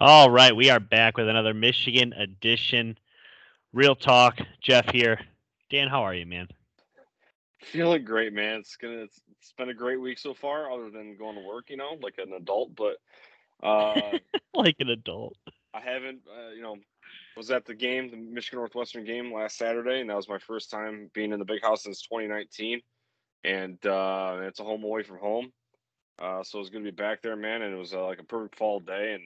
All right, we are back with another Michigan edition. Real talk, Jeff here. Dan, how are you, man? Feeling great, man. It's gonna it's, it's been a great week so far, other than going to work, you know, like an adult. But uh, like an adult. I haven't, uh, you know, was at the game, the Michigan Northwestern game last Saturday, and that was my first time being in the big house since 2019. And uh, it's a home away from home, uh, so it's gonna be back there, man. And it was uh, like a perfect fall day, and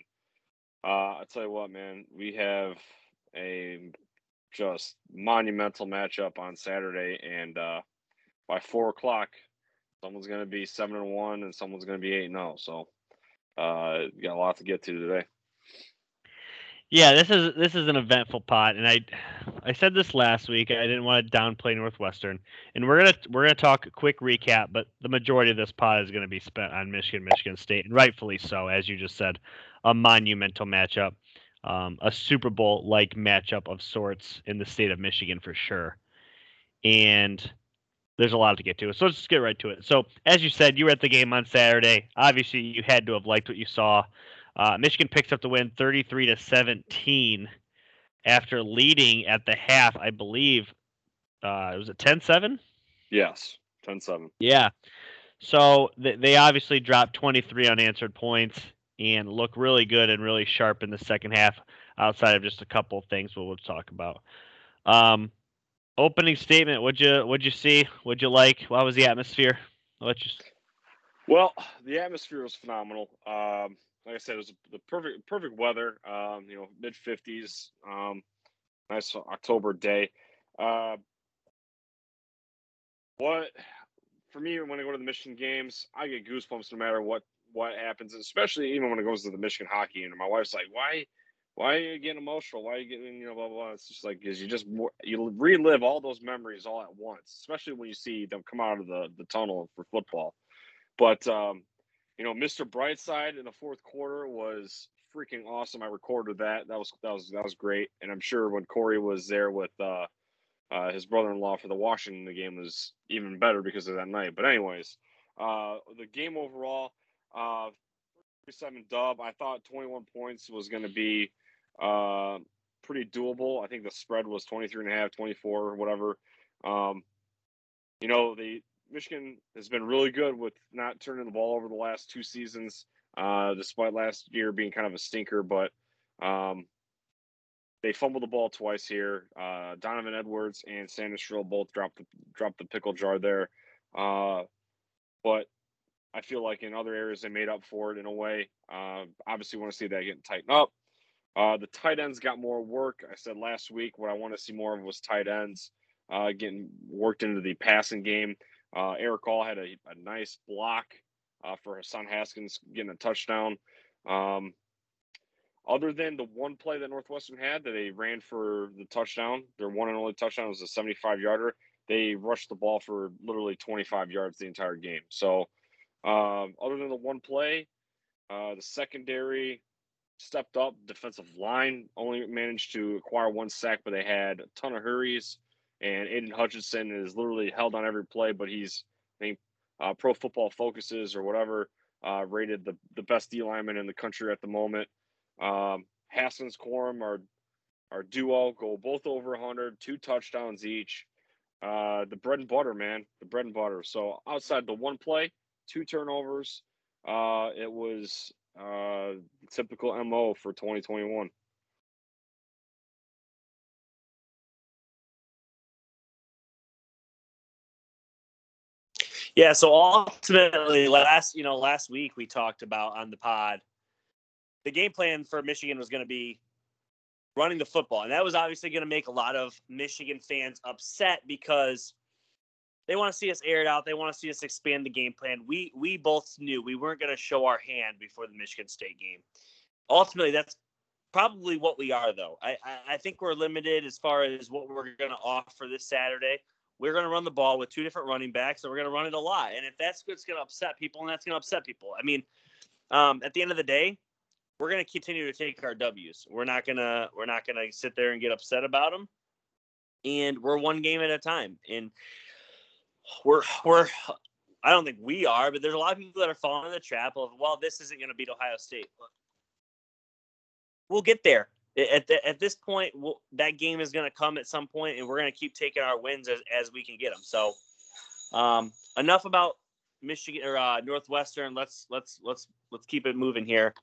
uh, I tell you what, man, we have a just monumental matchup on Saturday, and uh, by four o'clock, someone's going to be seven and one, and someone's going to be eight and zero. So, uh, got a lot to get to today. Yeah, this is this is an eventful pot, and I I said this last week. I didn't want to downplay Northwestern, and we're gonna we're gonna talk a quick recap, but the majority of this pot is to be spent on Michigan, Michigan State, and rightfully so, as you just said a monumental matchup, um, a Super Bowl like matchup of sorts in the state of Michigan for sure. And there's a lot to get to. So let's just get right to it. So, as you said, you were at the game on Saturday. Obviously, you had to have liked what you saw. Uh, Michigan picks up the win 33 to 17 after leading at the half, I believe. Uh, was it 10 7? Yes, 10 7. Yeah. So th- they obviously dropped 23 unanswered points and look really good and really sharp in the second half, outside of just a couple of things we'll, we'll talk about. Um, opening statement. What'd you What'd you see? What'd you like? What was the atmosphere? Let's just. Well, the atmosphere was phenomenal. Um, like I said, it was the perfect perfect weather. Um, you know, mid fifties. Um, nice October day. Uh, what for me when I go to the Michigan games, I get goosebumps no matter what what happens, especially even when it goes to the Michigan hockey. And my wife's like, "Why, why are you getting emotional? Why are you getting, you know, blah blah?" blah. It's just like because you just you relive all those memories all at once, especially when you see them come out of the the tunnel for football. But um, you know, Mr. Brightside in the fourth quarter was freaking awesome. I recorded that. That was that was that was great. And I'm sure when Corey was there with uh, uh, his brother-in-law for the Washington the game was even better because of that night. But anyways, uh, the game overall, uh, 37 dub. I thought 21 points was going to be uh, pretty doable. I think the spread was 23 and a half, 24, whatever. Um, you know, the Michigan has been really good with not turning the ball over the last two seasons, uh, despite last year being kind of a stinker. But um, they fumbled the ball twice here. Uh, Donovan Edwards and Sanders both dropped the dropped the pickle jar there. Uh, but I feel like in other areas they made up for it in a way. Uh, obviously, want to see that getting tightened up. Uh, the tight ends got more work. I said last week what I want to see more of was tight ends uh, getting worked into the passing game. Uh, Erick All had a, a nice block uh, for Hassan Haskins getting a touchdown. Um, other than the one play that Northwestern had that they ran for the touchdown, their one and only touchdown was a 75 yarder. They rushed the ball for literally 25 yards the entire game. So um, other than the one play, uh, the secondary stepped up. Defensive line only managed to acquire one sack, but they had a ton of hurries. And Aidan Hutchinson is literally held on every play, but he's, I think, uh, Pro Football Focuses or whatever uh, rated the, the best D lineman in the country at the moment. Um, Haskins Corum, our our duo, go both over 100, two touchdowns each. Uh, the bread and butter, man, the bread and butter. So outside the one play, two turnovers. Uh, it was uh, typical MO for 2021. Yeah, so ultimately last, you know, last week we talked about on the pod the game plan for Michigan was going to be running the football. And that was obviously going to make a lot of Michigan fans upset because they want to see us air it out. They want to see us expand the game plan. We we both knew we weren't going to show our hand before the Michigan State game. Ultimately, that's probably what we are, though. I I, think we're limited as far as what we're going to offer this Saturday. We're going to run the ball with two different running backs, and we're going to run it a lot. And if that's what's going to upset people, and that's going to upset people. I mean, um, at the end of the day, we're going to continue to take our W's. We're not gonna we're not gonna sit there and get upset about them. And we're one game at a time. And we're we're I don't think we are, but there's a lot of people that are falling in the trap of well, this isn't going to beat Ohio State. we'll get there. At, the, at this point, we'll, that game is going to come at some point, and we're going to keep taking our wins as, as we can get them. So, um, enough about Michigan or uh, Northwestern. Let's let's let's let's keep it moving here.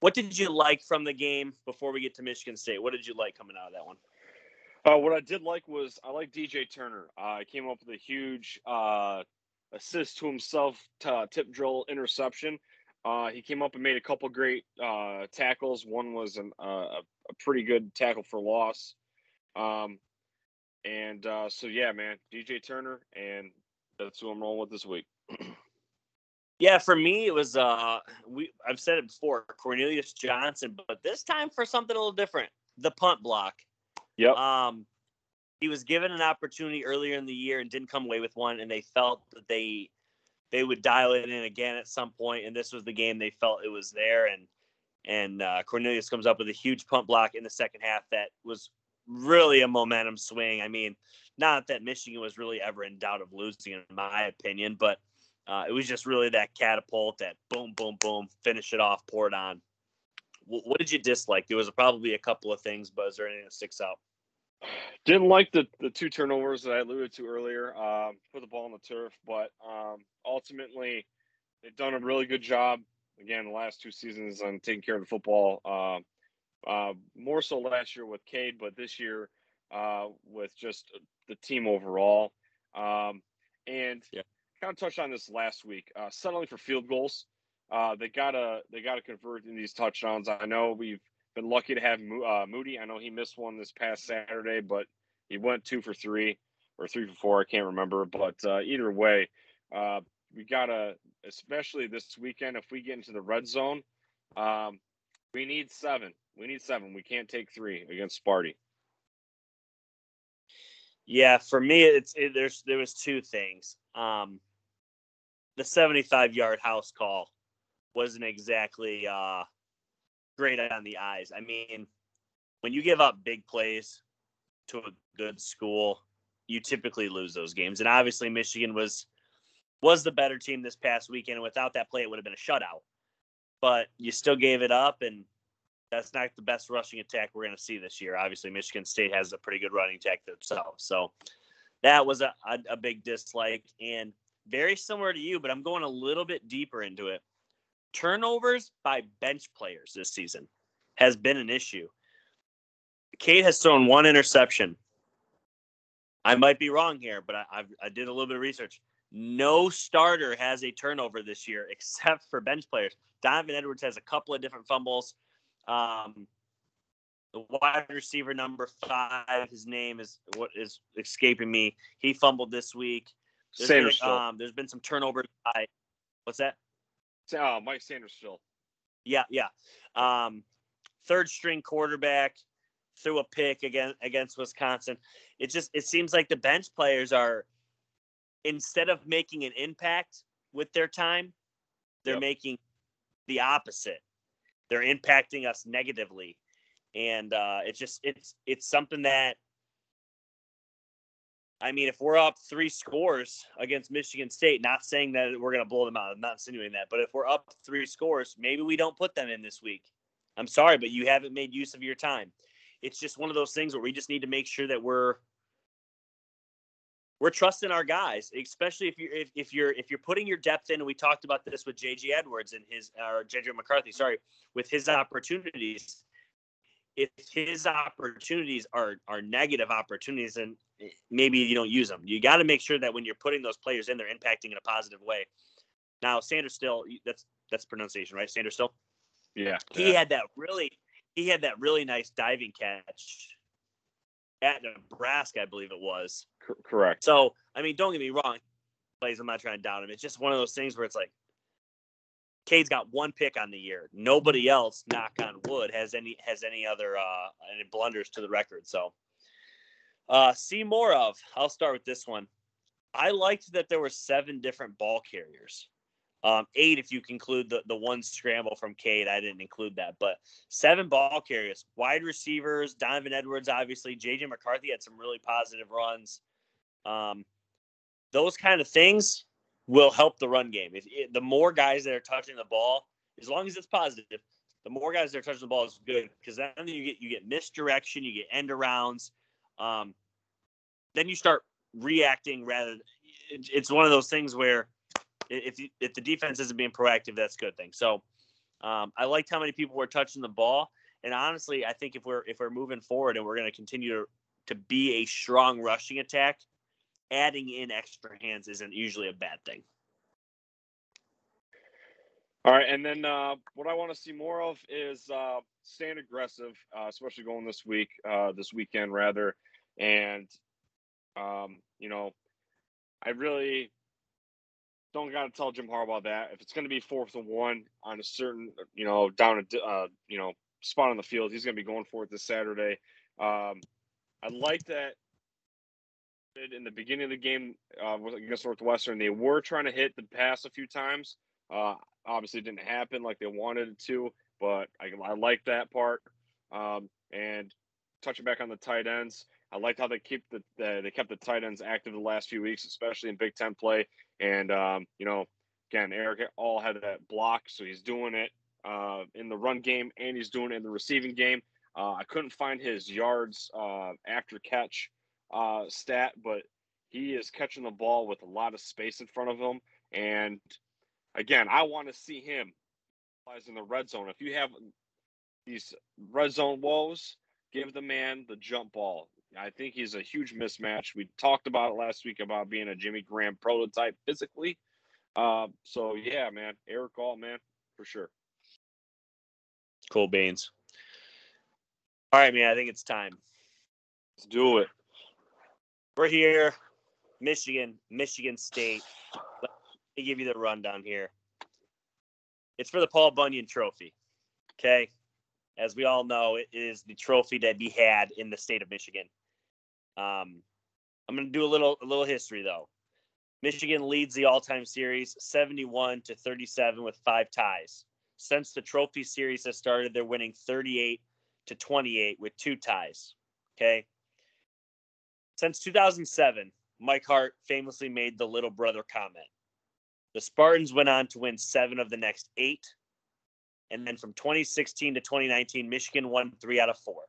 What did you like from the game before we get to Michigan State? What did you like coming out of that one? Uh, what I did like was I like DJ Turner. Uh, he came up with a huge uh, assist to himself, to tip drill interception. Uh, he came up and made a couple great uh, tackles. One was an, uh, a pretty good tackle for loss. Um, and uh, so, yeah, man, DJ Turner, and that's who I'm rolling with this week. yeah, for me, it was uh, we. I've said it before, Cornelius Johnson, but this time for something a little different. The punt block. Yep. Um, he was given an opportunity earlier in the year and didn't come away with one, and they felt that they they would dial it in again at some point, and this was the game they felt it was there. And and uh, Cornelius comes up with a huge punt block in the second half that was really a momentum swing. I mean, not that Michigan was really ever in doubt of losing, in my opinion, but uh, it was just really that catapult, that boom, boom, boom, finish it off, pour it on. W- what did you dislike? There was probably a couple of things, but is there anything that sticks out? Didn't like the the two turnovers that I alluded to earlier. Um, put the ball on the turf, but um, ultimately they've done a really good job. Again, the last two seasons on taking care of the football. Uh, uh, more so last year with Cade, but this year uh, with just the team overall. Um, and yeah. kind of touched on this last week. Uh, settling for field goals, uh, they gotta they gotta convert in these touchdowns. I know we've been lucky to have uh, Moody. I know he missed one this past Saturday, but he went two for three or three for four. I can't remember. But uh, either way, uh, we got to, especially this weekend, if we get into the red zone, um, we need seven. We need seven. We can't take three against Sparty. Yeah, for me, it's it, there's there was two things. Um, the 75 yard house call wasn't exactly uh, great on the eyes. I mean, when you give up big plays to a good school, you typically lose those games. And obviously, Michigan was was the better team this past weekend. Without that play, it would have been a shutout. But you still gave it up, and that's not the best rushing attack we're going to see this year. Obviously, Michigan State has a pretty good running attack themselves. So that was a, a, a big dislike. And very similar to you, but I'm going a little bit deeper into it turnovers by bench players this season has been an issue. Cade has thrown one interception. I might be wrong here, but I, I've, I did a little bit of research. No starter has a turnover this year except for bench players. Donovan Edwards has a couple of different fumbles. Um, the wide receiver number five, his name is what is escaping me. He fumbled this week. There's Sanders. Been, um, there's been some turnovers by what's that? Oh, Mike Sainristil. Yeah, yeah. Um, third string quarterback threw a pick against against Wisconsin. It just it seems like the bench players are instead of making an impact with their time, they're yep. making the opposite. They're impacting us negatively, and uh, it's just it's it's something that I mean, if we're up three scores against Michigan State, not saying that we're going to blow them out, I'm not insinuating that, but if we're up three scores, maybe we don't put them in this week. I'm sorry, but you haven't made use of your time. It's just one of those things where we just need to make sure that we're we're trusting our guys, especially if you're if, if you're if you're putting your depth in. And we talked about this with JG Edwards and his or JJ McCarthy, sorry, with his opportunities if his opportunities are are negative opportunities and eh, maybe you don't use them you got to make sure that when you're putting those players in they're impacting in a positive way. Now Sainristil that's that's pronunciation right Sainristil? Yeah. He yeah. had that really he had that really nice diving catch at nebraska i believe it was. C- correct. So i mean don't get me wrong plays i'm not trying to down him. It's just one of those things where it's like Cade's got one pick on the year. Nobody else, knock on wood, has any has any other uh any blunders to the record. So uh see more of. I'll start with this one. I liked that there were seven different ball carriers. Um, eight if you conclude the, the one scramble from Cade. I didn't include that, but seven ball carriers, wide receivers, Donovan Edwards, obviously. JJ McCarthy had some really positive runs. Um, those kind of things will help the run game. If it, the more guys that are touching the ball, as long as it's positive, the more guys that are touching the ball is good because then you get you get misdirection, you get end arounds. Um, then you start reacting rather. It's one of those things where if you, if the defense isn't being proactive, that's a good thing. So um, I liked how many people were touching the ball, and honestly, I think if we're if we're moving forward and we're going to continue to to be a strong rushing attack, adding in extra hands isn't usually a bad thing. All right, and then uh, what I want to see more of is uh, staying aggressive, uh, especially going this week, uh, this weekend rather, and um, you know, I really don't got to tell Jim Harbaugh that if it's going to be fourth and one on a certain, you know, down a uh, you know spot on the field, he's going to be going for it this Saturday. Um, I like that in the beginning of the game uh, against Northwestern, they were trying to hit the pass a few times. Uh, obviously, didn't happen like they wanted it to, but I, I like that part. Um, and touching back on the tight ends, I liked how they keep the, the, they kept the tight ends active the last few weeks, especially in Big Ten play. And um, you know, again, Erick All had that block, so he's doing it uh, in the run game and he's doing it in the receiving game. Uh, I couldn't find his yards uh, after catch uh, stat, but he is catching the ball with a lot of space in front of him. And again, I want to see him in the red zone. If you have these red zone woes, give the man the jump ball. I think he's a huge mismatch. We talked about it last week about being a Jimmy Graham prototype physically. Uh, so yeah, man, Erick All, man, for sure. Cool beans. All right, man. I think it's time. Let's do it. We're here, Michigan, Michigan State. Let me give you the rundown here. It's for the Paul Bunyan Trophy. Okay. As we all know, it is the trophy that be had in the state of Michigan. Um, I'm going to do a little a little history though. Michigan leads the all-time series 71 to 37 with five ties. Since the trophy series has started, they're winning 38 to 28 with two ties. Okay. Since 2007, Mike Hart famously made the little brother comment. The Spartans went on to win seven of the next eight. And then from 2016 to 2019, Michigan won three out of four.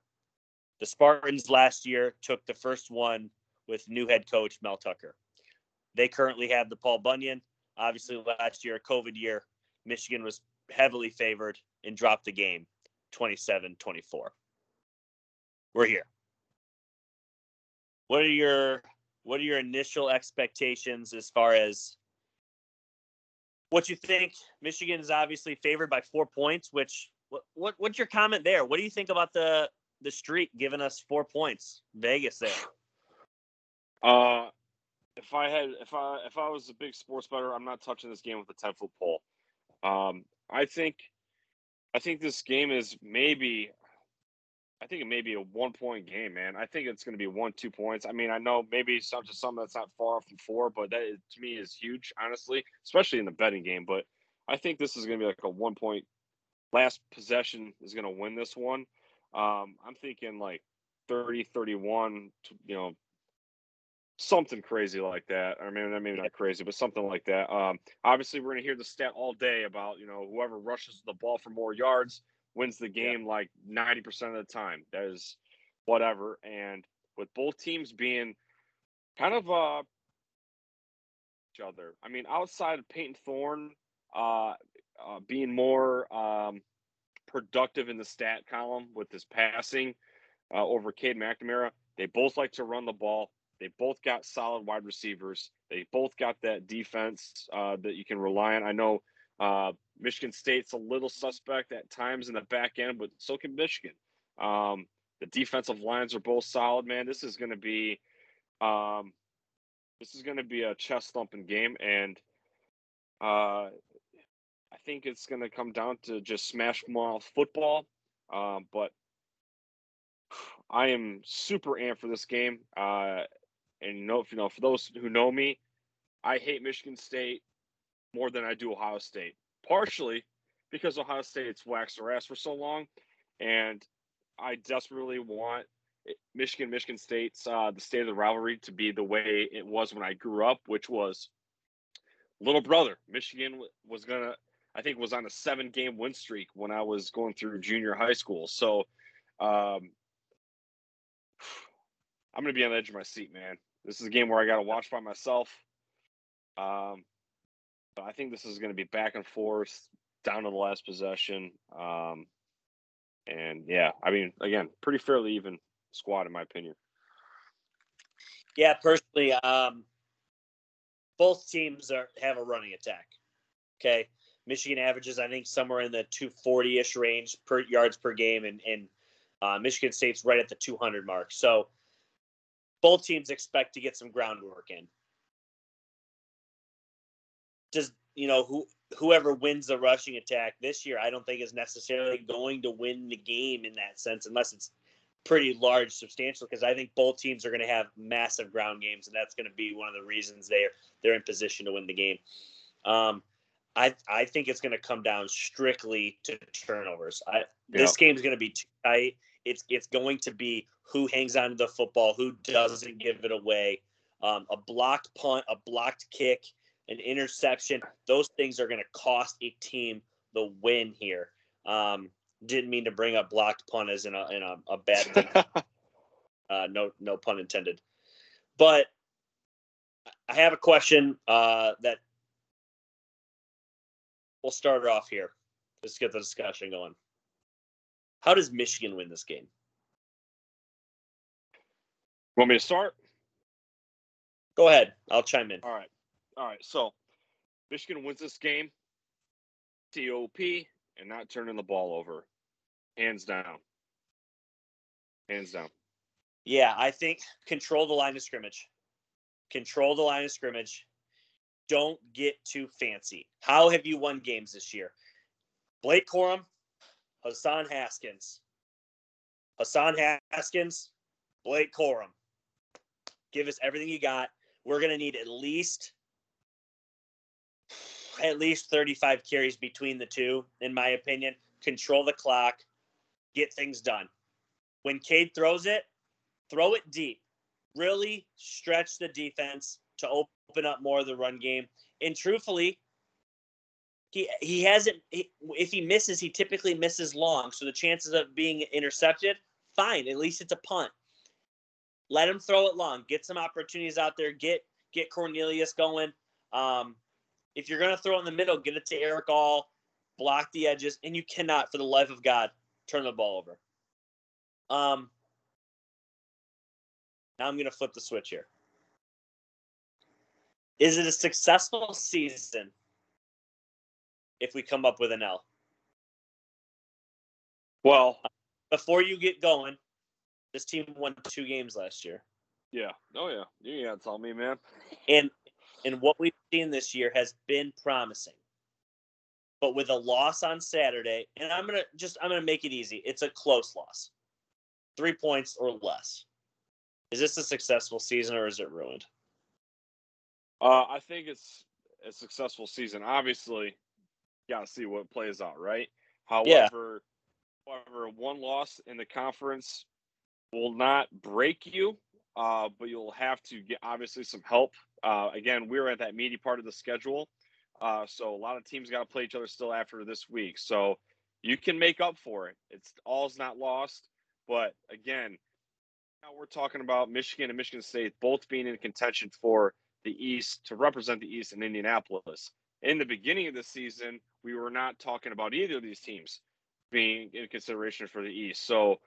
The Spartans last year took the first one with new head coach Mel Tucker. They currently have the Paul Bunyan. Obviously, last year, COVID year, Michigan was heavily favored and dropped the game 27 24. We're here. What are your what are your initial expectations as far as what you think? Michigan is obviously favored by four points, which what, what what's your comment there? What do you think about the the streak giving us four points? Vegas there. Uh if I had if I if I was a big sports better, I'm not touching this game with a ten foot pole. Um, I think I think this game is maybe I think it may be a one point game, man. I think it's going to be one, two points. I mean, I know maybe some to some that's not far from four, but that is, to me is huge, honestly, especially in the betting game. But I think this is going to be like a one point last possession is going to win this one. Um, I'm thinking like 30, 31, you know, something crazy like that. I mean, maybe not crazy, but something like that. Um, obviously, we're going to hear the stat all day about you know whoever rushes the ball for more yards wins the game yeah. like ninety percent of the time. That is whatever. And with both teams being kind of uh each other. I mean, outside of Payton Thorne uh, uh being more um productive in the stat column with his passing uh, over Cade McNamara, they both like to run the ball. They both got solid wide receivers. They both got that defense uh, that you can rely on. I know uh, Michigan State's a little suspect at times in the back end, but so can Michigan. Um, the defensive lines are both solid, man. This is going to be, um, this is going to be a chest thumping game, and uh, I think it's going to come down to just smash mouth football. Um, but I am super amped for this game. Uh, and you know, you know, for those who know me, I hate Michigan State more than I do Ohio State. Partially because Ohio State's waxed their ass for so long, and I desperately want Michigan, Michigan State's uh, the state of the rivalry to be the way it was when I grew up, which was little brother. Michigan was gonna I think was on a seven game win streak when I was going through junior high school. So um, I'm to be on the edge of my seat, man. This is a game where I got to watch by myself. Um, I think this is going to be back and forth down to the last possession. Um, and yeah, I mean, again, pretty fairly even squad in my opinion. Yeah, personally, um, both teams are have a running attack. Okay, Michigan averages I think somewhere in the 240ish range per yards per game, and and uh, Michigan State's right at the 200 mark. So both teams expect to get some groundwork in. Does you know who whoever wins the rushing attack this year, I don't think is necessarily going to win the game in that sense, unless it's pretty large, substantial. Because I think both teams are going to have massive ground games, and that's going to be one of the reasons they're they're in position to win the game. Um, I I think it's going to come down strictly to turnovers. I this game is going to be too tight. It's it's going to be who hangs on to the football, who doesn't give it away. Um, a blocked punt, a blocked kick, an interception. Those things are going to cost a team the win here. Um, didn't mean to bring up blocked punt as in a in a, a bad thing. uh, no no pun intended. But I have a question uh, that we'll start off here. Let's get the discussion going. How does Michigan win this game? Want me to start? Go ahead. I'll chime in. All right. All right. So Michigan wins this game. TOP and not turning the ball over. Hands down. Hands down. Yeah, I think control the line of scrimmage. Control the line of scrimmage. Don't get too fancy. How have you won games this year? Blake Corum, Hassan Haskins. Hassan Haskins, Blake Corum. Give us everything you got. We're going to need at least at least 35 carries between the two, in my opinion. Control the clock, get things done. When Cade throws it, throw it deep. Really stretch the defense to open up more of the run game. And truthfully, he he hasn't. He, if he misses, he typically misses long. So the chances of being intercepted, fine. At least it's a punt. Let him throw it long. Get some opportunities out there. Get get Cornelius going. Um, if you're going to throw in the middle, get it to Erick All, block the edges, and you cannot, for the life of God, turn the ball over. Um, now I'm going to flip the switch here. Is it a successful season if we come up with an L? Well, before you get going, this team won two games last year. Yeah. Oh yeah. You gotta tell me, man. And and what we've seen this year has been promising. But with a loss on Saturday, and I'm gonna just I'm gonna make it easy. It's a close loss. Three points or less. Is this a successful season or is it ruined? Uh, I think it's a successful season. Obviously, you gotta see what plays out, right? However, yeah. however, one loss in the conference will not break you, uh, but you'll have to get obviously some help. Uh, again, we're at that meaty part of the schedule, uh, so a lot of teams got to play each other still after this week. So you can make up for it. It's all's not lost, but again, now we're talking about Michigan and Michigan State both being in contention for the East to represent the East in Indianapolis. In the beginning of the season, we were not talking about either of these teams being in consideration for the East. So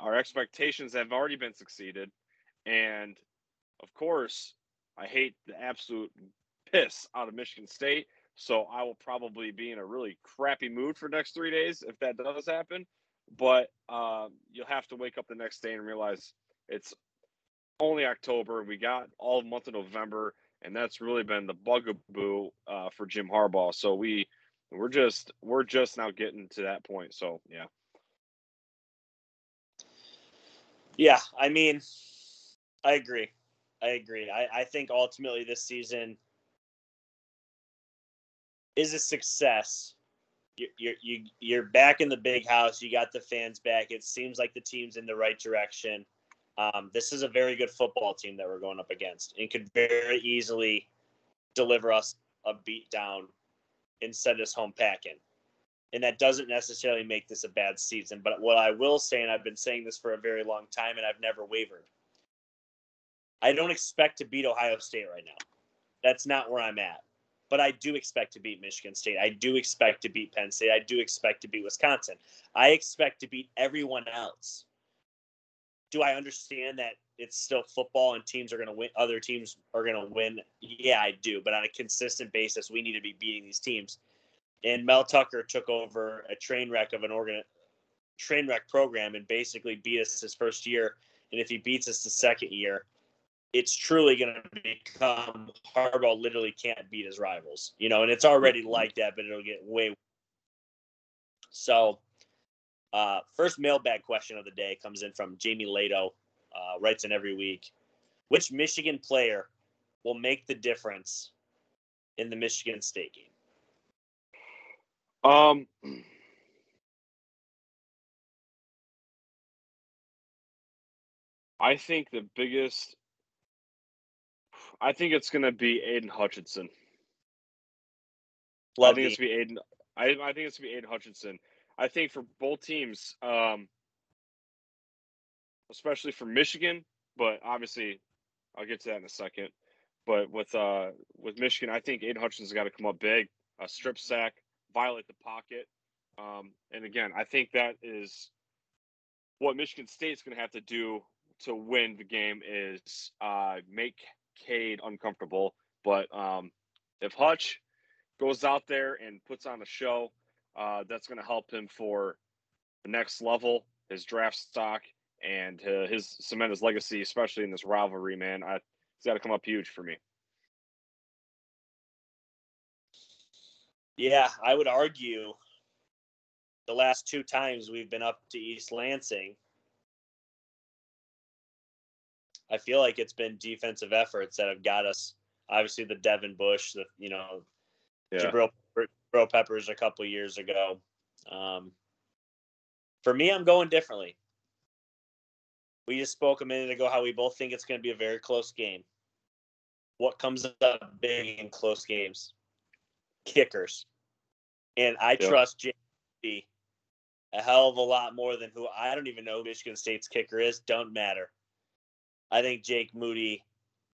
our expectations have already been succeeded. And of course, I hate the absolute piss out of Michigan State. So I will probably be in a really crappy mood for next three days if that does happen. But um, you'll have to wake up the next day and realize it's only October. We got all month of November, and that's really been the bugaboo uh, for Jim Harbaugh. So we we're just we're just now getting to that point. So yeah. Yeah, I mean, I agree. I agree. I, I think ultimately this season is a success. You, you're you, you're back in the big house. You got the fans back. It seems like the team's in the right direction. Um, this is a very good football team that we're going up against, and could very easily deliver us a beat down and send us home packing. And that doesn't necessarily make this a bad season. But what I will say, and I've been saying this for a very long time, and I've never wavered, I don't expect to beat Ohio State right now. That's not where I'm at. But I do expect to beat Michigan State. I do expect to beat Penn State. I do expect to beat Wisconsin. I expect to beat everyone else. Do I understand that it's still football and teams are going to win? Other teams are going to win. Yeah, I do. But on a consistent basis, we need to be beating these teams. And Mel Tucker took over a train wreck of an organ, train wreck program and basically beat us his first year. And if he beats us the second year, it's truly going to become Harbaugh literally can't beat his rivals, you know, and it's already mm-hmm. like that, but it'll get way. Worse. So, uh, first mailbag question of the day comes in from Jamie Lato, uh, writes in every week. Which Michigan player will make the difference in the Michigan State game? Um, I think the biggest I think it's going to be Aidan Hutchinson. Love I think it's going to be Aidan. I, I think it's to be Aidan Hutchinson. I think for both teams, um, especially for Michigan, but obviously I'll get to that in a second. But with uh, with Michigan, I think Aidan Hutchinson's got to come up big, a strip sack, violate the pocket, um, and again, I think that is what Michigan State's going to have to do to win the game is uh, make Cade uncomfortable. But um, if Hutch goes out there and puts on a show, uh, that's going to help him for the next level, his draft stock, and uh, his cement his legacy, especially in this rivalry. Man, I, he's got to come up huge for me. Yeah, I would argue the last two times we've been up to East Lansing, I feel like it's been defensive efforts that have got us. Obviously, the Devin Bush, the you know, yeah. Jabril, Jabril Peppers a couple years ago. Um, for me, I'm going differently. We just spoke a minute ago how we both think it's going to be a very close game. What comes up big in close games? Kickers. And I yeah. trust JP a hell of a lot more than who I don't even know Michigan State's kicker is. Don't matter. I think Jake Moody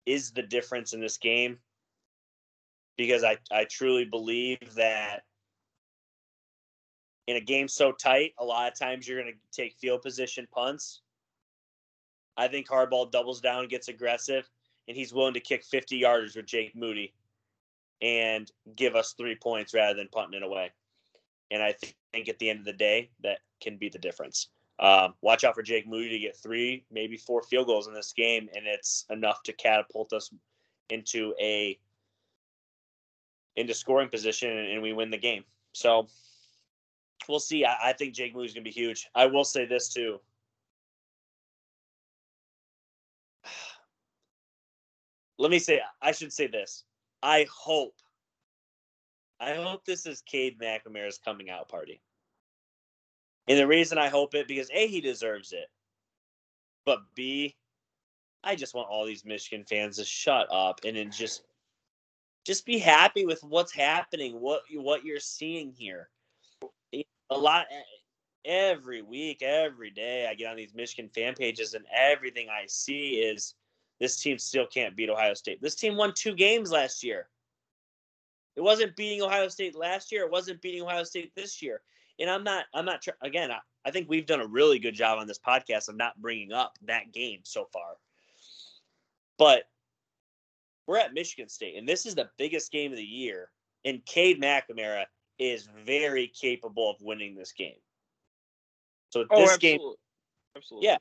is the difference in this game because I, I truly believe that in a game so tight, a lot of times you're going to take field position punts. I think Harbaugh doubles down, gets aggressive, and he's willing to kick 50 yarders with Jake Moody and give us three points rather than punting it away. And I think at the end of the day, that can be the difference. Um, watch out for Jake Moody to get three, maybe four field goals in this game, and it's enough to catapult us into a into scoring position, and we win the game. So we'll see. I, I think Jake Moody's going to be huge. I will say this too. Let me say. I should say this. I hope. I hope this is Cade McNamara's coming out party. And the reason I hope it because A, he deserves it. But B, I just want all these Michigan fans to shut up and then just just be happy with what's happening, what what you're seeing here. A lot eh, every week, every day I get on these Michigan fan pages and everything I see is this team still can't beat Ohio State. This team won two games last year. It wasn't beating Ohio State last year. It wasn't beating Ohio State this year and I'm not, I'm not, again, I, I think we've done a really good job on this podcast of not bringing up that game so far. But we're at Michigan State, and this is the biggest game of the year. And Cade McNamara is very capable of winning this game. So oh, this absolutely. game, absolutely, yeah,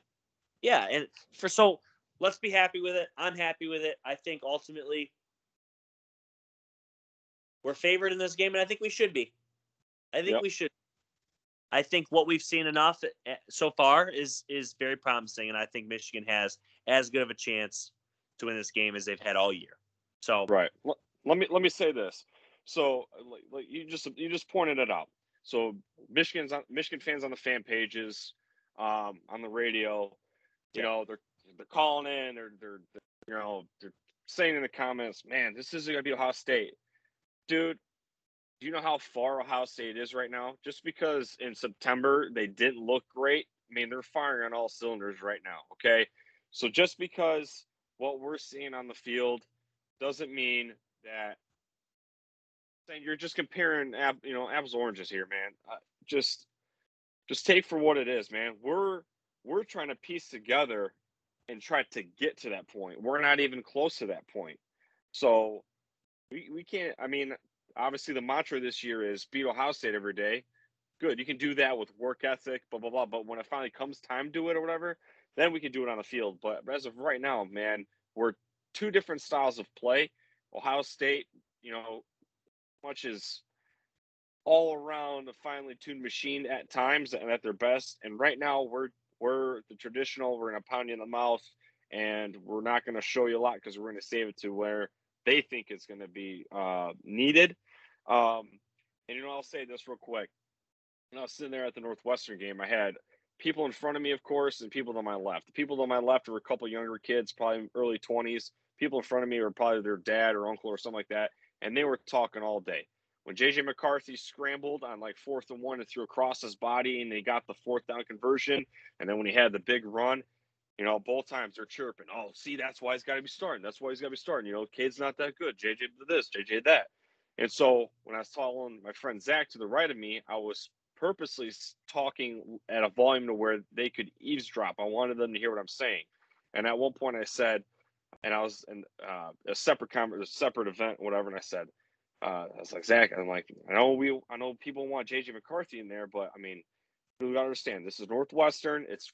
yeah, and for so let's be happy with it. I'm happy with it. I think ultimately we're favored in this game, and I think we should be. I think yep. we should. I think what we've seen enough eh, so far is is very promising, and I think Michigan has as good of a chance to win this game as they've had all year. So right, let me let me say this. So like, you just you just pointed it out. So Michigan's on, Michigan fans on the fan pages, um, on the radio, you yeah. know they're they're calling in, they're, they're they're you know they're saying in the comments, man, this is gonna be Ohio State, dude. Do you know how far Ohio State is right now? Just because in September they didn't look great, I mean, they're firing on all cylinders right now. Okay. So just because what we're seeing on the field doesn't mean that saying you're just comparing, you know, apples oranges here, man. Uh, just, just take for what it is, man. We're we're trying to piece together and try to get to that point. We're not even close to that point. So we, we can't. I mean, obviously the mantra this year is beat Ohio State every day. Good, you can do that with work ethic, blah blah blah. But when it finally comes time to do it or whatever, then we can do it on the field. But as of right now, man, we're two different styles of play. Ohio State, you know, much as all around a finely tuned machine at times and at their best. And right now we're we're the traditional, we're gonna pound you in the mouth and we're not gonna show you a lot because we're gonna save it to where they think it's gonna be uh, needed. Um, and you know, I'll say this real quick. When I was sitting there at the Northwestern game, I had people in front of me, of course, and people to my left. The people to my left were a couple younger kids, probably early 20s. People in front of me were probably their dad or uncle or something like that. And they were talking all day. When JJ McCarthy scrambled on like fourth and one and threw across his body and they got the fourth down conversion, and then when he had the big run, you know, both times they're chirping, oh, see, that's why he's got to be starting. That's why he's got to be starting. You know, Cade's not that good. JJ this, JJ that. And so when I was telling my friend Zach to the right of me, I was purposely talking at a volume to where they could eavesdrop. I wanted them to hear what I'm saying. And at one point, I said, and I was in uh, a separate conference, a separate event, whatever. And I said, uh, I was like Zach, I'm like, I know we, I know people want JJ McCarthy in there, but I mean, we gotta understand this is Northwestern. It's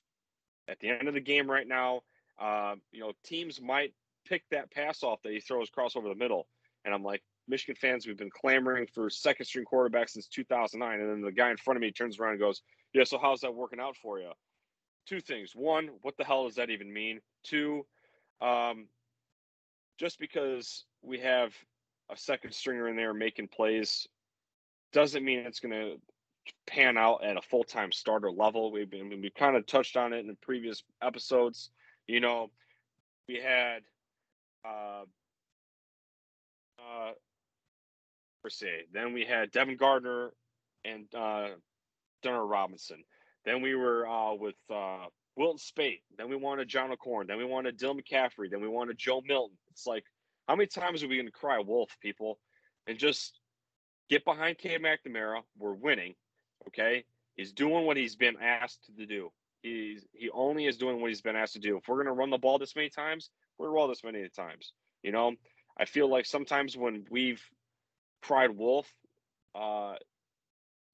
at the end of the game right now. Uh, you know, teams might pick that pass off that he throws across over the middle, and I'm like, Michigan fans, we've been clamoring for second string quarterback since 2009. And then the guy in front of me turns around and goes, Yeah, so how's that working out for you? Two things. One, what the hell does that even mean? Two, um, just because we have a second stringer in there making plays doesn't mean it's going to pan out at a full time starter level. We've been, we've kind of touched on it in previous episodes. You know, we had uh, uh, se. Then we had Devin Gardner and uh, Denard Robinson. Then we were uh, with uh, Wilton Speight. Then we wanted John O'Korn. Then we wanted Dylan McCaffrey. Then we wanted Joe Milton. It's like, how many times are we going to cry wolf, people? And just get behind Cade McNamara. We're winning. Okay. He's doing what he's been asked to do. He's he only is doing what he's been asked to do. If we're gonna run the ball this many times, we're gonna roll this many times. You know, I feel like sometimes when we've cried wolf, uh,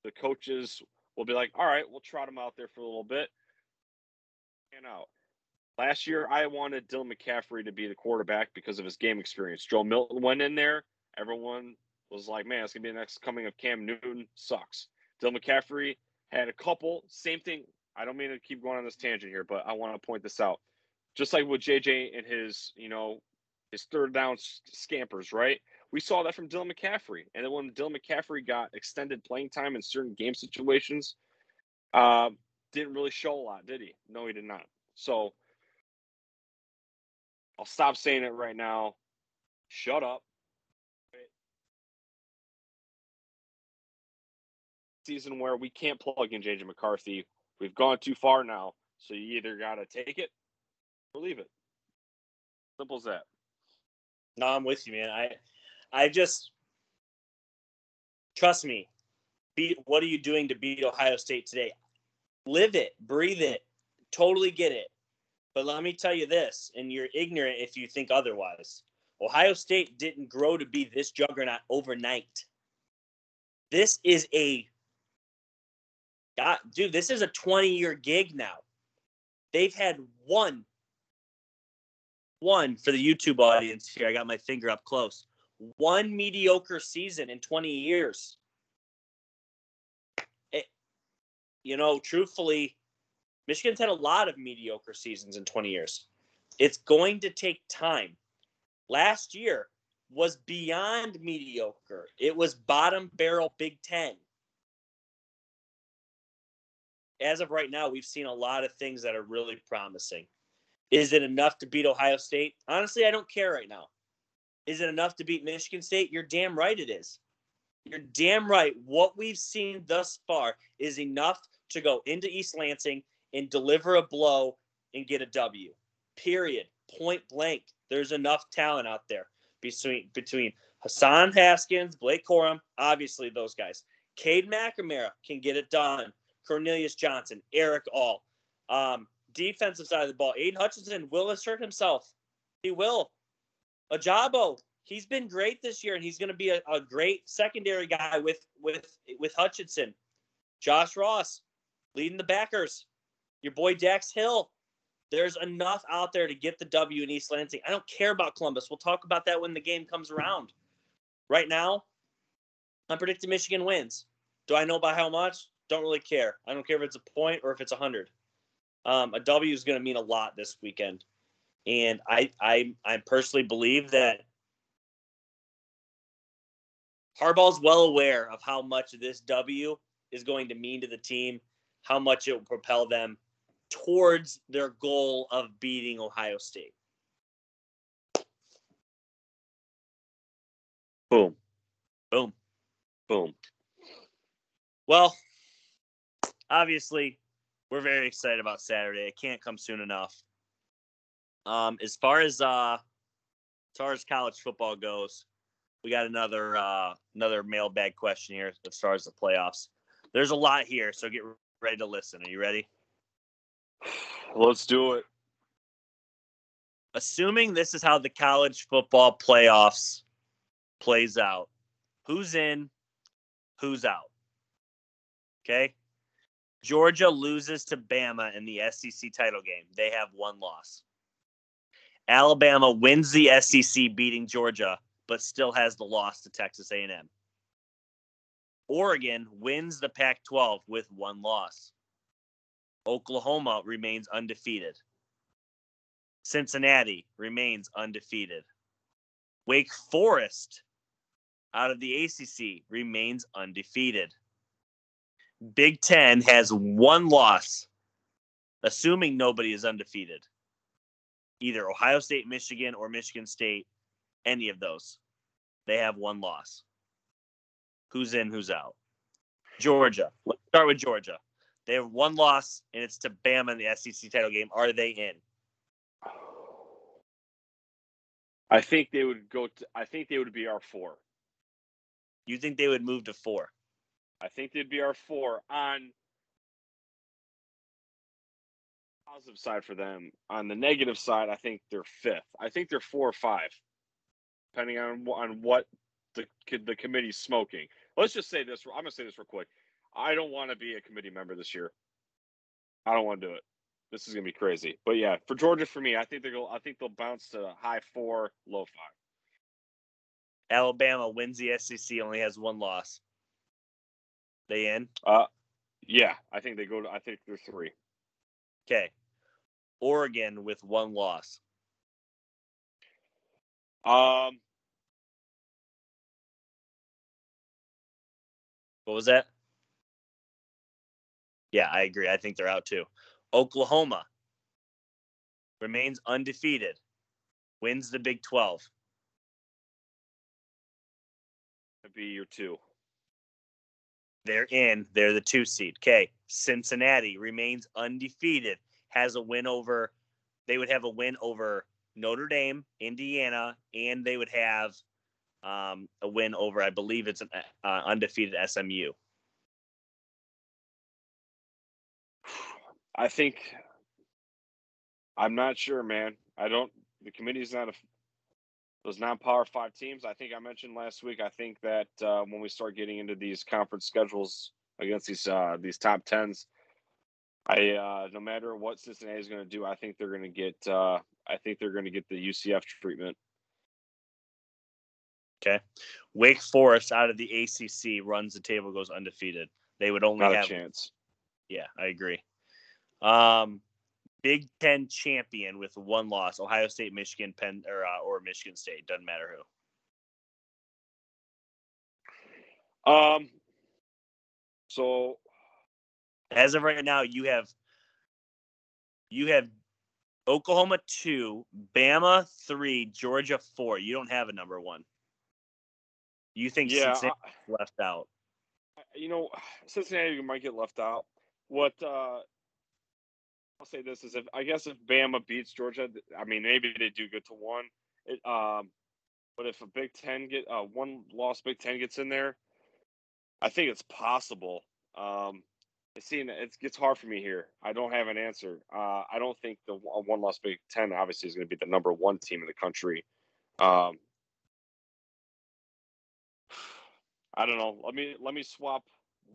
the coaches will be like, all right, we'll trot him out there for a little bit. And out. Last year, I wanted Dylan McCaffrey to be the quarterback because of his game experience. Joe Milton went in there. Everyone was like, man, it's going to be the next coming of Cam Newton. Sucks. Dylan McCaffrey had a couple. Same thing. I don't mean to keep going on this tangent here, but I want to point this out. Just like with JJ and his, you know, his third down scampers, right? We saw that from Dylan McCaffrey. And then when Dylan McCaffrey got extended playing time in certain game situations, uh, didn't really show a lot, did he? No, he did not. So I'll stop saying it right now. Shut up. Season where we can't plug in JJ McCarthy. We've gone too far now. So you either got to take it or leave it. Simple as that. No, I'm with you, man. I I just trust me. Beat what are you doing to beat Ohio State today? Live it, breathe it, totally get it. But let me tell you this, and you're ignorant if you think otherwise. Ohio State didn't grow to be this juggernaut overnight. This is a God, dude, this is a 20 year gig now. They've had one one for the YouTube audience here. I got my finger up close. One mediocre season in 20 years. It, you know, truthfully, Michigan's had a lot of mediocre seasons in 20 years. It's going to take time. Last year was beyond mediocre. It was bottom barrel Big 10. As of right now, we've seen a lot of things that are really promising. Is it enough to beat Ohio State? Honestly, I don't care right now. Is it enough to beat Michigan State? You're damn right it is. You're damn right. What we've seen thus far is enough to go into East Lansing and deliver a blow and get a W. Period. Point blank. There's enough talent out there between between Hassan Haskins, Blake Corum, obviously those guys. Cade McNamara can get it done. Cornelius Johnson, Erick All. Um, defensive side of the ball, Aidan Hutchinson will assert himself. He will. Ojabo, he's been great this year, and he's going to be a, a great secondary guy with with with Hutchinson. Josh Ross leading the backers. Your boy Dax Hill. There's enough out there to get the W in East Lansing. I don't care about Columbus. We'll talk about that when the game comes around. Right now, I'm predicting Michigan wins. Do I know by how much? Don't really care. I don't care if it's a point or if it's a hundred. Um, a W is going to mean a lot this weekend, and I I I personally believe that Harbaugh's well aware of how much this W is going to mean to the team, how much it will propel them towards their goal of beating Ohio State. Boom. Boom. Boom. Well, obviously, we're very excited about Saturday. It can't come soon enough. Um, as far as uh, as far as college football goes, we got another uh, another mailbag question here as far as the playoffs. There's a lot here, so get ready to listen. Are you ready? Let's do it. Assuming this is how the college football playoffs plays out, who's in, who's out? Okay. Georgia loses to Bama in the SEC title game. They have one loss. Alabama wins the SEC beating Georgia but still has the loss to Texas A&M. Oregon wins the Pac-12 with one loss. Oklahoma remains undefeated. Cincinnati remains undefeated. Wake Forest out of the ACC remains undefeated. Big Ten has one loss, assuming nobody is undefeated. Either Ohio State, Michigan, or Michigan State any of those. They have one loss. Who's in, who's out? Georgia. Let's start with Georgia. They have one loss, and it's to Bama in the SEC title game. Are they in? I think they would go. To, I think they would be our four. You think they would move to four? I think they'd be our four on positive side for them. On the negative side, I think they're fifth. I think they're four or five depending on on what the the committee's smoking. Let's just say this. I'm gonna say this real quick. I don't want to be a committee member this year. I don't want to do it. This is gonna be crazy. But yeah, for Georgia, for me, I think they go. I think they'll bounce to high four, low five. Alabama wins the SEC, only has one loss. They in? Uh, yeah, I think they go to. I think they're three. Okay. Oregon with one loss. Um, what was that? Yeah, I agree. I think they're out too. Oklahoma remains undefeated, wins the Big 12. That'd be your two. They're in. They're the two seed. Okay. Cincinnati remains undefeated, has a win over, they would have a win over Notre Dame, Indiana, and they would have um, a win over, I believe it's an uh, undefeated SMU. I think I'm not sure, man. I don't. The committee's not a those non-power five teams. I think I mentioned last week. I think that uh, when we start getting into these conference schedules against these uh, these top tens, I uh, no matter what Cincinnati is going to do, I think they're going to get uh, I think they're going to get the UCF treatment. Okay. Wake Forest out of the ACC runs the table, goes undefeated. They would only Not have a chance. Yeah, I agree. Um, Big Ten champion with one loss: Ohio State, Michigan, Penn, or uh, or Michigan State. Doesn't matter who. Um. So, as of right now, you have you have Oklahoma two, Bama three, Georgia four. You don't have a number one. You think Yeah, Cincinnati left out? you know, Cincinnati might get left out. What uh, I'll say this is if I guess if Bama beats Georgia, I mean maybe they do get to one. It, um, but if a Big Ten get uh, one loss Big Ten gets in there, I think it's possible. Um, it's seen it gets hard for me here. I don't have an answer. Uh, I don't think the one loss Big Ten obviously is going to be the number one team in the country. Um, I don't know. Let me let me swap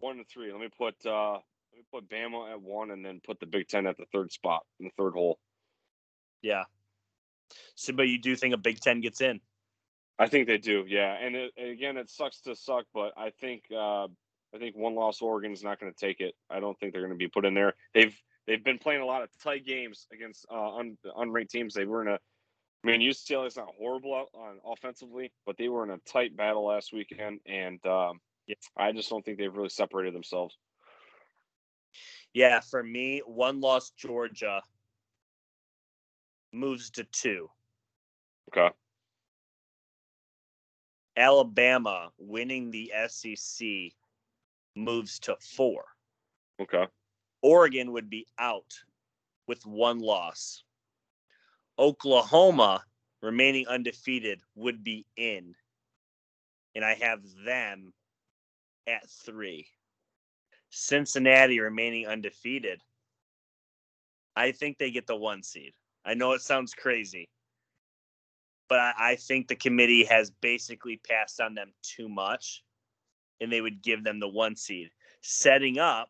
one to three. Let me put uh let me put Bama at one and then put the Big Ten at the third spot in the third hole. Yeah. So, but you do think a Big Ten gets in? I think they do, yeah. And, it, and again, it sucks to suck, but I think uh, I think one loss Oregon is not going to take it. I don't think they're going to be put in there. They've they've been playing a lot of tight games against uh, un, unranked teams. They were in a I mean, UCLA is not horrible on offensively, but they were in a tight battle last weekend, and um, Yeah. I just don't think they've really separated themselves. Yeah, for me, one loss Georgia moves to two. Okay. Alabama winning the SEC moves to four. Okay. Oregon would be out with one loss. Oklahoma remaining undefeated would be in. And I have them at three. Cincinnati remaining undefeated. I think they get the one seed. I know it sounds crazy, but I, I think the committee has basically passed on them too much and they would give them the one seed, setting up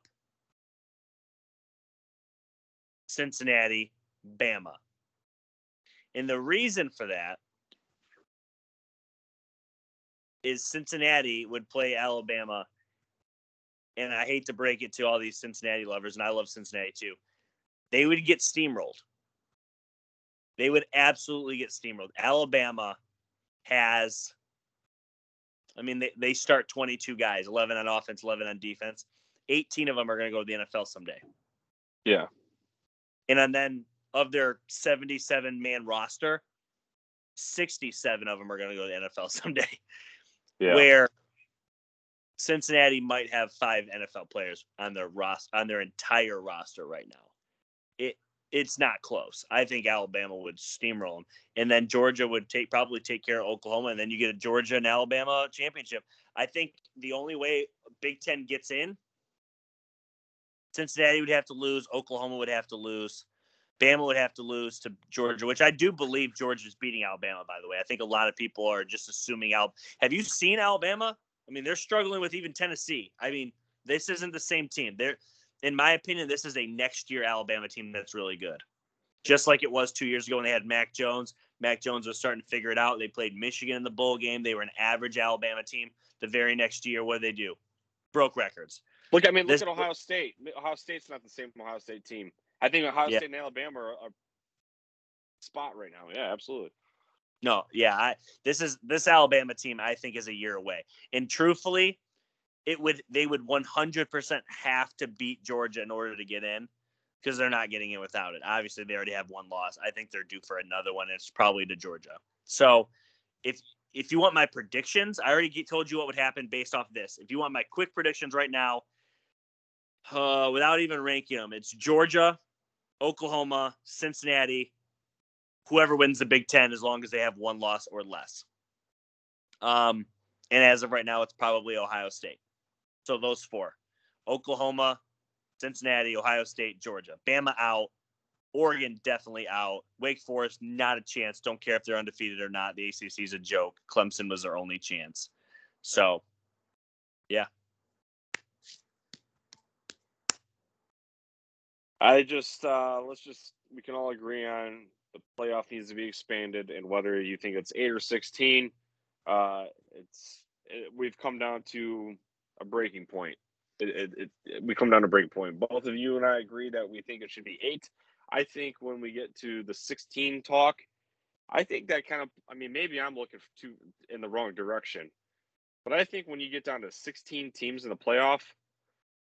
Cincinnati, Bama. And the reason for that is Cincinnati would play Alabama. And I hate to break it to all these Cincinnati lovers, and I love Cincinnati too. They would get steamrolled. They would absolutely get steamrolled. Alabama has, I mean, they, they start 22 guys, 11 on offense, 11 on defense. 18 of them are going to go to the NFL someday. Yeah. And then of their 77 man roster, 67 of them are going to go to the NFL someday. Yeah. Where Cincinnati might have five NFL players on their roster on their entire roster right now. It it's not close. I think Alabama would steamroll them, and then Georgia would take probably take care of Oklahoma, and then you get a Georgia and Alabama championship. I think the only way Big Ten gets in, Cincinnati would have to lose, Oklahoma would have to lose, Bama would have to lose to Georgia, which I do believe Georgia Georgia's beating Alabama. By the way, I think a lot of people are just assuming Al. Have you seen Alabama? I mean, they're struggling with even Tennessee. I mean, this isn't the same team. They're, in my opinion, this is a next year Alabama team that's really good. Just like it was two years ago when they had Mac Jones. Mac Jones was starting to figure it out. They played Michigan in the bowl game. They were an average Alabama team. The very next year, what did they do? Broke records. Look, I mean, look This- at Ohio State. Ohio State's not the same Ohio State team. I think Ohio Yeah. State and Alabama are a spot right now. Yeah, absolutely. No, yeah, I, this is this Alabama team. I think is a year away. And truthfully, it would they would 100% have to beat Georgia in order to get in because they're not getting in without it. Obviously, they already have one loss. I think they're due for another one. It's probably to Georgia. So, if if you want my predictions, I already told you what would happen based off this. If you want my quick predictions right now, uh, without even ranking them, it's Georgia, Oklahoma, Cincinnati, whoever wins the Big Ten as long as they have one loss or less. Um, and as of right now, it's probably Ohio State. So those four Oklahoma, Cincinnati, Ohio State, Georgia. Bama out. Oregon definitely out. Wake Forest, not a chance. Don't care if they're undefeated or not. The ACC is a joke. Clemson was their only chance. So, yeah. I just uh let's just we can all agree on the playoff needs to be expanded and whether you think it's eight or sixteen, uh it's it, we've come down to a breaking point. It, it, it, we come down to breaking point. Both of you and I agree that we think it should be eight. I think when we get to the sixteen talk, I think that kind of I mean maybe I'm looking to in the wrong direction, but I think when you get down to sixteen teams in the playoff,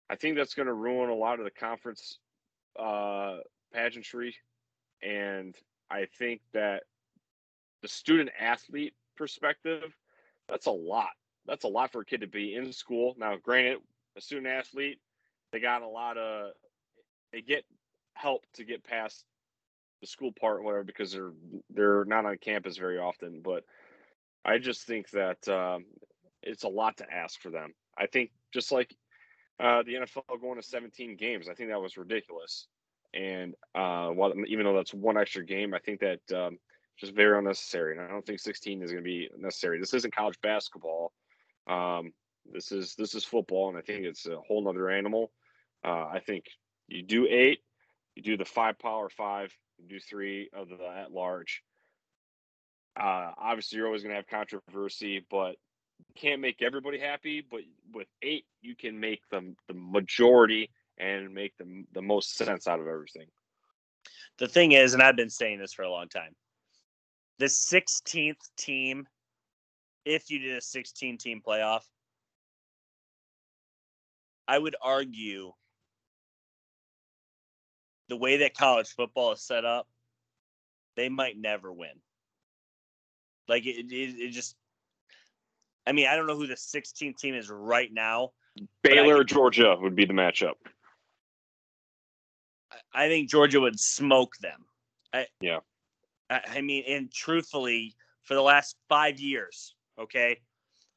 I think that's going to ruin a lot of the conference uh, pageantry, and I think that the student athlete perspective, that's a lot. That's a lot for a kid to be in school. Now, granted, a student athlete, they got a lot of they get help to get past the school part whatever because they're they're not on campus very often. But I just think that um, it's a lot to ask for them. I think just like uh, the NFL going to 17 games, I think that was ridiculous. And uh, while, even though that's one extra game, I think that um, just very unnecessary. And I don't think 16 is going to be necessary. This isn't college basketball. Um, this is this is football, and I think it's a whole nother animal. Uh, I think you do eight, you do the five power five, you do three of the at large. Uh, obviously, you're always going to have controversy, but you can't make everybody happy. But with eight, you can make them the majority and make the the most sense out of everything. The thing is, and I've been saying this for a long time, the 16th team, if you did a 16 team playoff, I would argue the way that college football is set up, they might never win. Like it, it, it just. I mean, I don't know who the 16th team is right now. Baylor or Georgia would be the matchup. I think Georgia would smoke them. I, yeah. I, I mean, and truthfully, for the last five years, okay,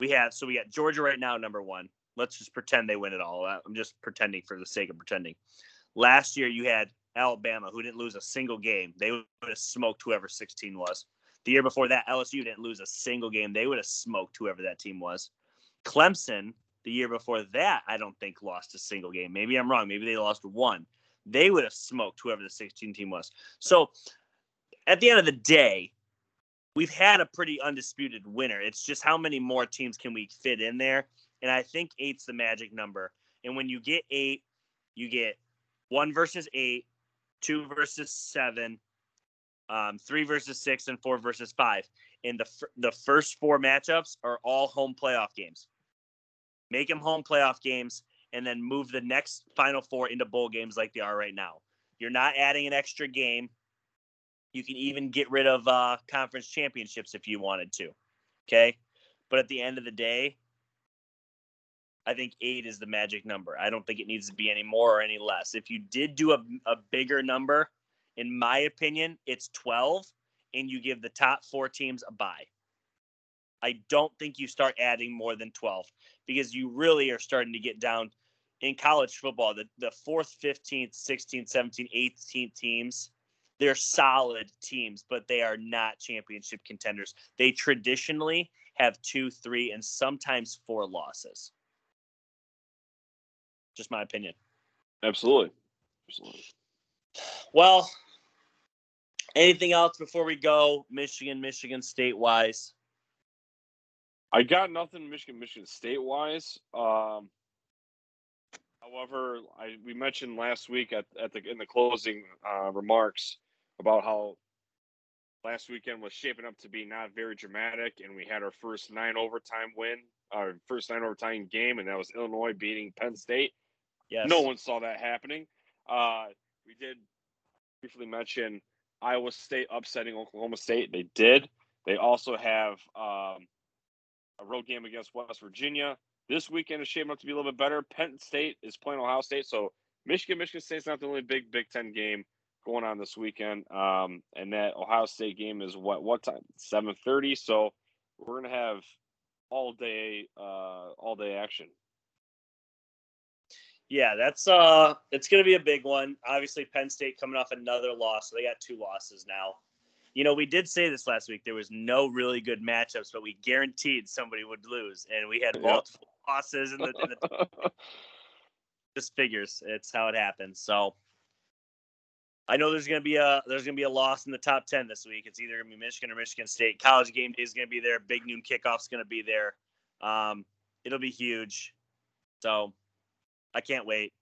we have so we got Georgia right now, number one. Let's just pretend they win it all. I'm just pretending for the sake of pretending. Last year, you had Alabama, who didn't lose a single game. They would have smoked whoever 16 was. The year before that, LSU didn't lose a single game. They would have smoked whoever that team was. Clemson, the year before that, I don't think lost a single game. Maybe I'm wrong. Maybe they lost one. They would have smoked whoever the 16 team was. So at the end of the day, we've had a pretty undisputed winner. It's just how many more teams can we fit in there? And I think eight's the magic number. And when you get eight, you get one versus eight, two versus seven, um, three versus six, and four versus five. And the the first four matchups are all home playoff games. Make them home playoff games, and then move the next final four into bowl games like they are right now. You're not adding an extra game. You can even get rid of uh, conference championships if you wanted to. Okay, but at the end of the day, I think eight is the magic number. I don't think it needs to be any more or any less. If you did do a, a bigger number, in my opinion, it's 12, and you give the top four teams a bye. I don't think you start adding more than 12 because you really are starting to get down in college football. The, the fourth, 15th, 16th, 17th, 18th teams, they're solid teams, but they are not championship contenders. They traditionally have two, three, and sometimes four losses. Just my opinion. Absolutely. Absolutely. Well, anything else before we go? Michigan, Michigan State wise. I got nothing Michigan, Michigan State wise. Um, however, I we mentioned last week at, at the in the closing uh, remarks about how last weekend was shaping up to be not very dramatic, and we had our first nine overtime win, our first nine overtime game, and that was Illinois beating Penn State. Yes. No one saw that happening. Uh, we did briefly mention Iowa State upsetting Oklahoma State. They did. They also have um, a road game against West Virginia. This weekend is shaping up to be a little bit better. Penn State is playing Ohio State, so Michigan, Michigan State's not the only big Big Ten game going on this weekend. Um, and that Ohio State game is what what time? Seven thirty. So we're gonna have all day uh, all day action. Yeah, that's uh it's gonna be a big one. Obviously, Penn State coming off another loss, so they got two losses now. You know, we did say this last week. There was no really good matchups, but we guaranteed somebody would lose, and we had multiple yep. losses in the, in the just figures. It's how it happens. So I know there's gonna be a there's gonna be a loss in the top ten this week. It's either gonna be Michigan or Michigan State. College game day is gonna be there. Big noon kickoff's gonna be there. Um, it'll be huge. So I can't wait.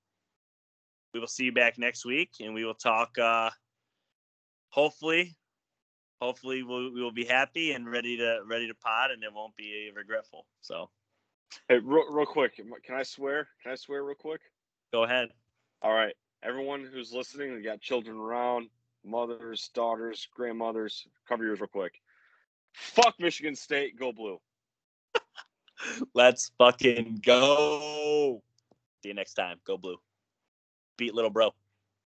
We will see you back next week, and we will talk. Uh, hopefully, hopefully we'll, we will be happy and ready to ready to pod, and it won't be regretful. So, hey, real, real quick, can I swear? Can I swear real quick? Go ahead. All right, everyone who's listening, you got children around, mothers, daughters, grandmothers, cover yours real quick. Fuck Michigan State, go blue. Let's fucking go. See you next time. Go blue. Beat little bro.